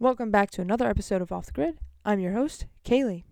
Welcome back to another episode of Off the Grid. I'm your host, Kaylee.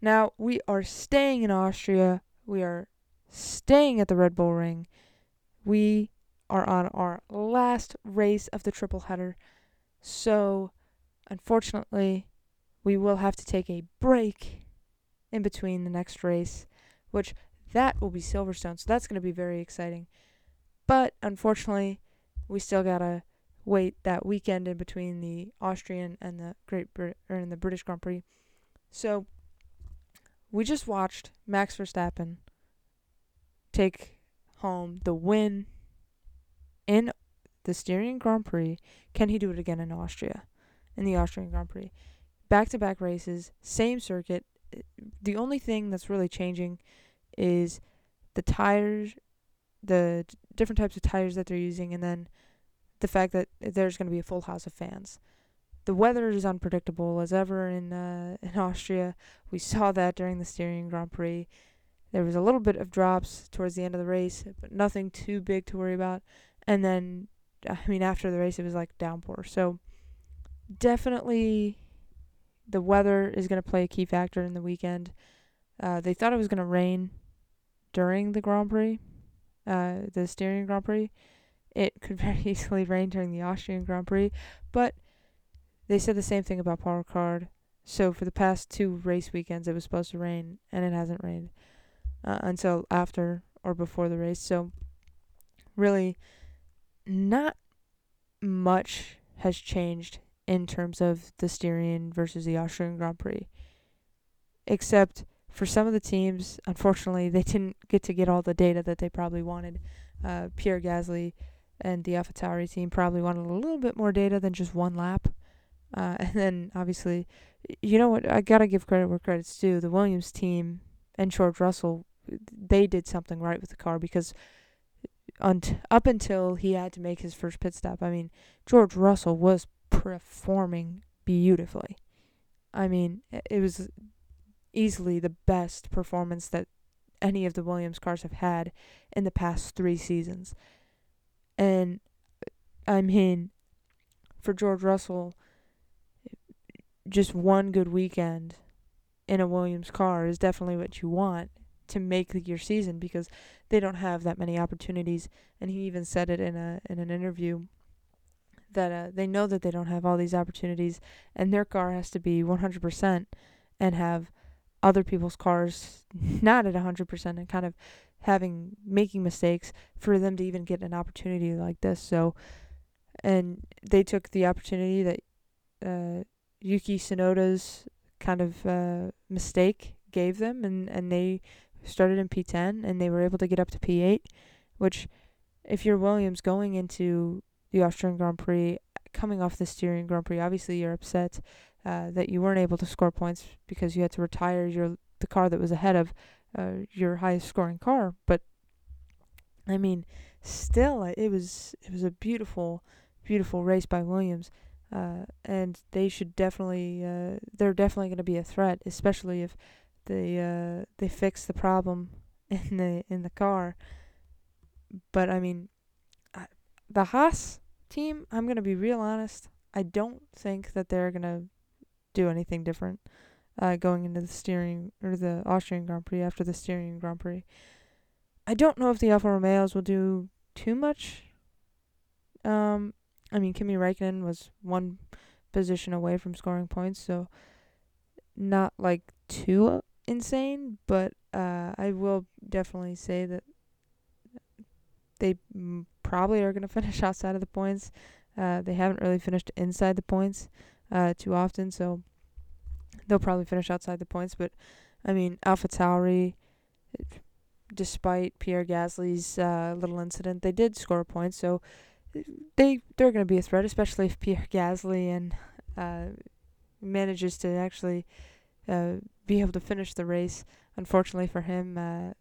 Now, we are staying in Austria. We are staying at the Red Bull Ring. We are on our last race of the triple header. So, unfortunately, we will have to take a break in between the next race, which that will be Silverstone. So that's going to be very exciting. But unfortunately, we still got to wait that weekend in between the Austrian and the Great Brit- or in the British Grand Prix. So we just watched Max Verstappen take home the win in the Styrian Grand Prix. Can he do it again in Austria? In the Austrian Grand Prix. Back to back races, same circuit. The only thing that's really changing is the tires, the different types of tires that they're using, and then the fact that there's going to be a full house of fans. The weather is unpredictable as ever in uh, in Austria. We saw that during the Styrian Grand Prix. There was a little bit of drops towards the end of the race, but nothing too big to worry about. And then, I mean, after the race, it was like downpour. So definitely, the weather is going to play a key factor in the weekend. Uh, they thought it was going to rain during the Grand Prix, uh, the Styrian Grand Prix. It could very easily rain during the Austrian Grand Prix, but they said the same thing about Paul Ricard. So for the past two race weekends, it was supposed to rain, and it hasn't rained uh, until after or before the race. So really, not much has changed in terms of the Styrian versus the Austrian Grand Prix, except for some of the teams, unfortunately, they didn't get to get all the data that they probably wanted. Uh, Pierre Gasly and the AlphaTauri team probably wanted a little bit more data than just one lap. Uh, and then obviously, you know what? I gotta give credit where credit's due. The Williams team and George Russell, they did something right with the car because unt- up until he had to make his first pit stop, I mean, George Russell was performing beautifully. I mean, it was easily the best performance that any of the Williams cars have had in the past three seasons. And I mean, for George Russell, just one good weekend in a Williams car is definitely what you want to make your season because they don't have that many opportunities. And he even said it in a in an interview that uh, they know that they don't have all these opportunities, and their car has to be 100% and have other people's cars not at 100% and kind of having making mistakes for them to even get an opportunity like this. So, and they took the opportunity that uh, Yuki Tsunoda's kind of uh, mistake gave them, and and they started in P10 and they were able to get up to P8, which if you're Williams going into the Austrian Grand Prix, coming off the Styrian Grand Prix, obviously you're upset uh, that you weren't able to score points because you had to retire your the car that was ahead of uh, your highest scoring car. But I mean, still, it was it was a beautiful, beautiful race by Williams, uh, and they should definitely uh, they're definitely going to be a threat, especially if they uh, they fix the problem in the in the car. But I mean, the Haas team, I'm going to be real honest. I don't think that they're going to do anything different uh, going into the Styrian or the Austrian Grand Prix after the Styrian Grand Prix. I don't know if the Alfa Romeos will do too much. Um, I mean, Kimi Räikkönen was one position away from scoring points, so not like too insane, but uh, I will definitely say that they probably are going to finish outside of the points. Uh, they haven't really finished inside the points uh, too often, so they'll probably finish outside the points. But I mean, Alpha Tauri, despite Pierre Gasly's uh, little incident, they did score points, so they they're going to be a threat, especially if Pierre Gasly and uh, manages to actually uh, be able to finish the race. Unfortunately for him, uh,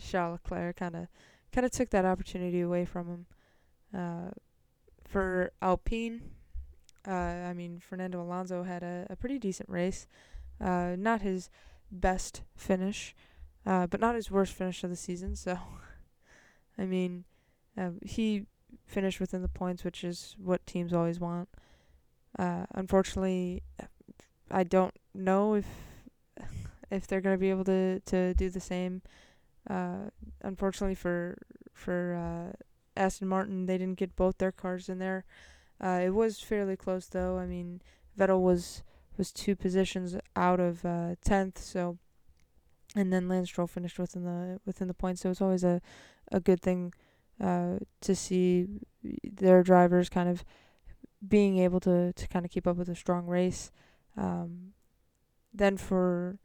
Charles Leclerc kind of kind of took that opportunity away from him. Uh, for Alpine, uh, I mean Fernando Alonso had a, a pretty decent race. Uh, not his best finish, uh, but not his worst finish of the season. So, I mean, uh, he finished within the points, which is what teams always want. Uh, unfortunately, I don't know if if they're gonna be able to to do the same. Uh, unfortunately for for uh, Aston Martin, they didn't get both their cars in there. Uh, it was fairly close though. I mean, Vettel was was two positions out of uh, tenth, so and then Lance Stroll finished within the within the points. So it's always a a good thing uh, to see their drivers kind of being able to to kind of keep up with a strong race. Um, then for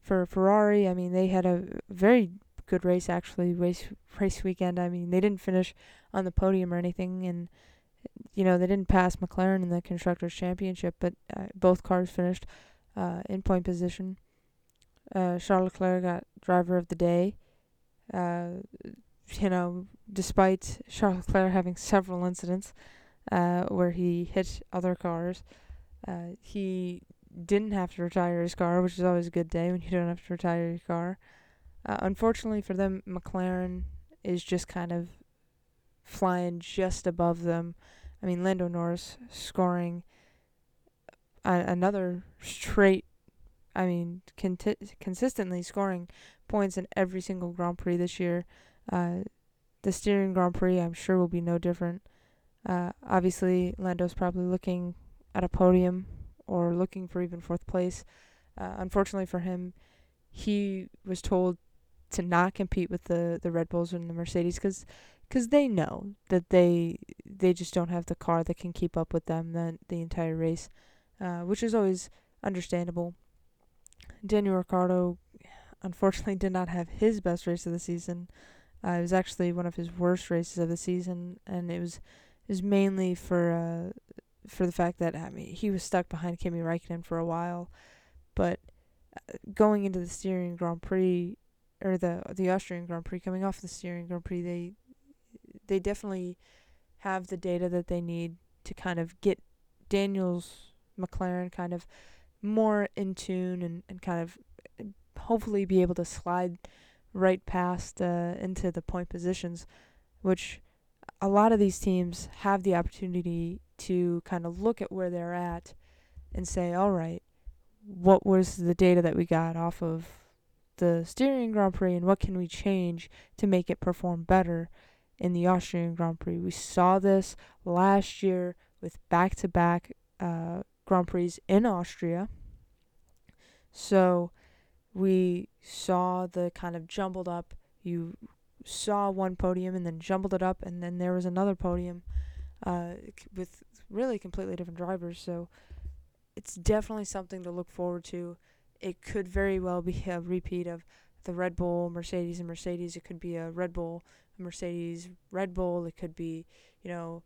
for Ferrari, I mean, they had a very good race actually race race weekend. I mean, they didn't finish on the podium or anything, and you know they didn't pass McLaren in the constructors' championship, but uh, both cars finished uh, in point position. Uh, Charles Leclerc got driver of the day. Uh, you know, despite Charles Leclerc having several incidents uh, where he hit other cars, uh, he didn't have to retire his car, which is always a good day when you don't have to retire your car. Uh, unfortunately for them, McLaren is just kind of flying just above them. I mean, Lando Norris scoring a- another straight, I mean, conti- consistently scoring points in every single Grand Prix this year. Uh, the Styrian Grand Prix, I'm sure, will be no different. Uh, obviously, Lando's probably looking at a podium or looking for even fourth place. Uh, unfortunately for him, he was told to not compete with the, the Red Bulls and the Mercedes because cause they know that they they just don't have the car that can keep up with them the, the entire race, uh, which is always understandable. Daniel Ricciardo unfortunately did not have his best race of the season. Uh, it was actually one of his worst races of the season, and it was it was mainly for uh, for the fact that I mean he was stuck behind Kimi Raikkonen for a while, but uh, going into the Styrian Grand Prix or the the Austrian Grand Prix, coming off the Styrian Grand Prix, they they definitely have the data that they need to kind of get Daniel's McLaren kind of more in tune and, and kind of hopefully be able to slide right past uh, into the point positions, which a lot of these teams have the opportunity to kind of look at where they're at and say, all right, what was the data that we got off of the Styrian Grand Prix and what can we change to make it perform better in the Austrian Grand Prix? We saw this last year with back to back Grand Prix in Austria. So we saw the kind of jumbled up, you saw one podium and then jumbled it up, and then there was another podium uh, with really completely different drivers. So it's definitely something to look forward to. It could very well be a repeat of the Red Bull, Mercedes, and Mercedes. It could be a Red Bull, Mercedes, Red Bull. It could be, you know,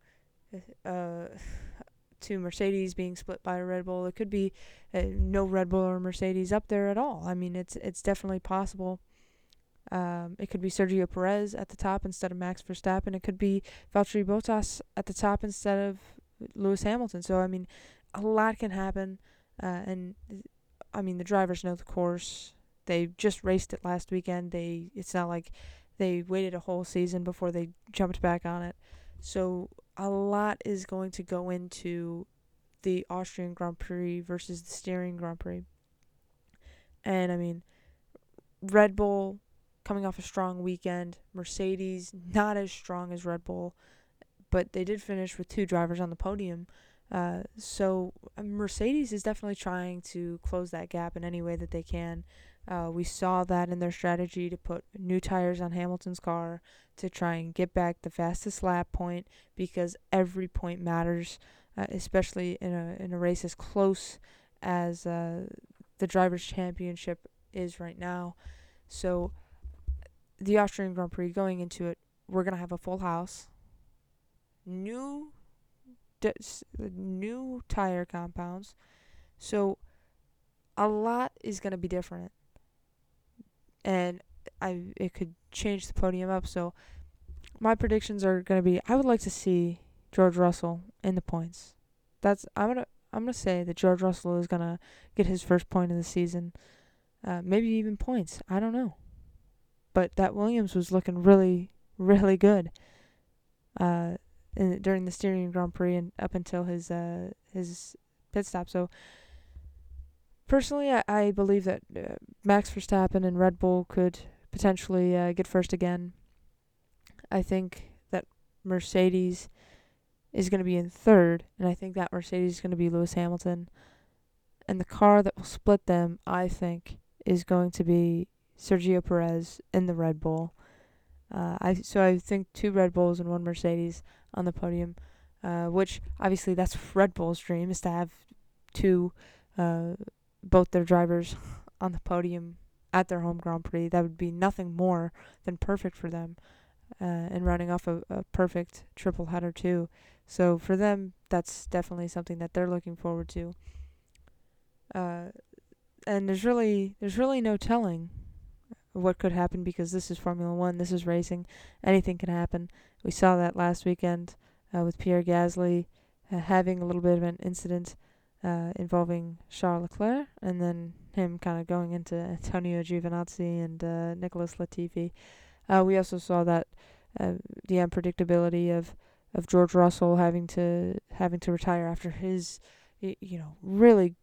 uh, two Mercedes being split by a Red Bull. It could be uh, no Red Bull or Mercedes up there at all. I mean, it's it's definitely possible. Um, it could be Sergio Perez at the top instead of Max Verstappen. It could be Valtteri Bottas at the top instead of Lewis Hamilton. So I mean, a lot can happen, uh, and I mean the drivers know the course. They just raced it last weekend. They it's not like they waited a whole season before they jumped back on it. So a lot is going to go into the Austrian Grand Prix versus the Styrian Grand Prix. And I mean, Red Bull coming off a strong weekend, Mercedes not as strong as Red Bull, but they did finish with two drivers on the podium. Uh, so uh, Mercedes is definitely trying to close that gap in any way that they can. Uh, we saw that in their strategy to put new tires on Hamilton's car to try and get back the fastest lap point because every point matters, uh, especially in a in a race as close as uh, the drivers' championship is right now. So the Austrian Grand Prix going into it, we're gonna have a full house. New, new tire compounds, so a lot is gonna be different, and I it could change the podium up. So my predictions are gonna be: I would like to see George Russell in the points. That's I'm gonna I'm gonna say that George Russell is gonna get his first point of the season, uh, maybe even points. I don't know but that Williams was looking really, really good. Uh, in, during the Styrian Grand Prix and up until his uh, his pit stop. So personally, I, I believe that uh, Max Verstappen and Red Bull could potentially uh, get first again. I think that Mercedes is going to be in third, and I think that Mercedes is going to be Lewis Hamilton. And the car that will split them, I think, is going to be Sergio Perez in the Red Bull. Uh, I so I think two Red Bulls and one Mercedes on the podium, uh, which obviously that's Red Bull's dream is to have two, uh, both their drivers on the podium at their home Grand Prix. That would be nothing more than perfect for them, uh, and running off a, a perfect triple header too. So for them, that's definitely something that they're looking forward to. Uh, and there's really there's really no telling what could happen because this is Formula One, this is racing, anything can happen. We saw that last weekend uh, with Pierre Gasly uh, having a little bit of an incident uh, involving Charles Leclerc, and then him kind of going into Antonio Giovinazzi and uh, Nicholas Latifi. Uh, we also saw that uh, the unpredictability of of George Russell having to having to retire after his you know really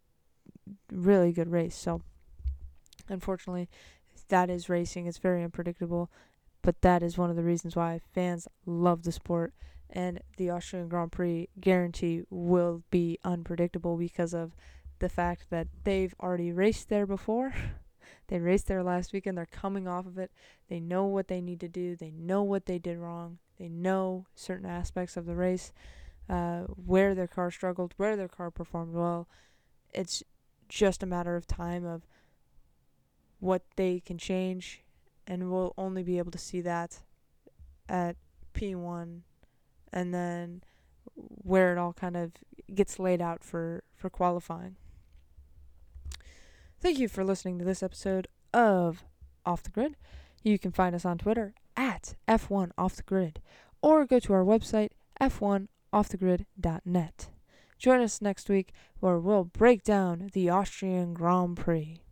really good race. So unfortunately, that is racing. It's very unpredictable, but that is one of the reasons why fans love the sport. And the Austrian Grand Prix guarantee will be unpredictable because of the fact that they've already raced there before. they raced there last weekend. They're coming off of it. They know what they need to do. They know what they did wrong. They know certain aspects of the race, uh, where their car struggled, where their car performed well. It's just a matter of time of what they can change, and we'll only be able to see that at P1 and then where it all kind of gets laid out for, for qualifying. Thank you for listening to this episode of Off the Grid. You can find us on Twitter at F1 Off the Grid or go to our website f1offthegrid.net. Join us next week where we'll break down the Austrian Grand Prix.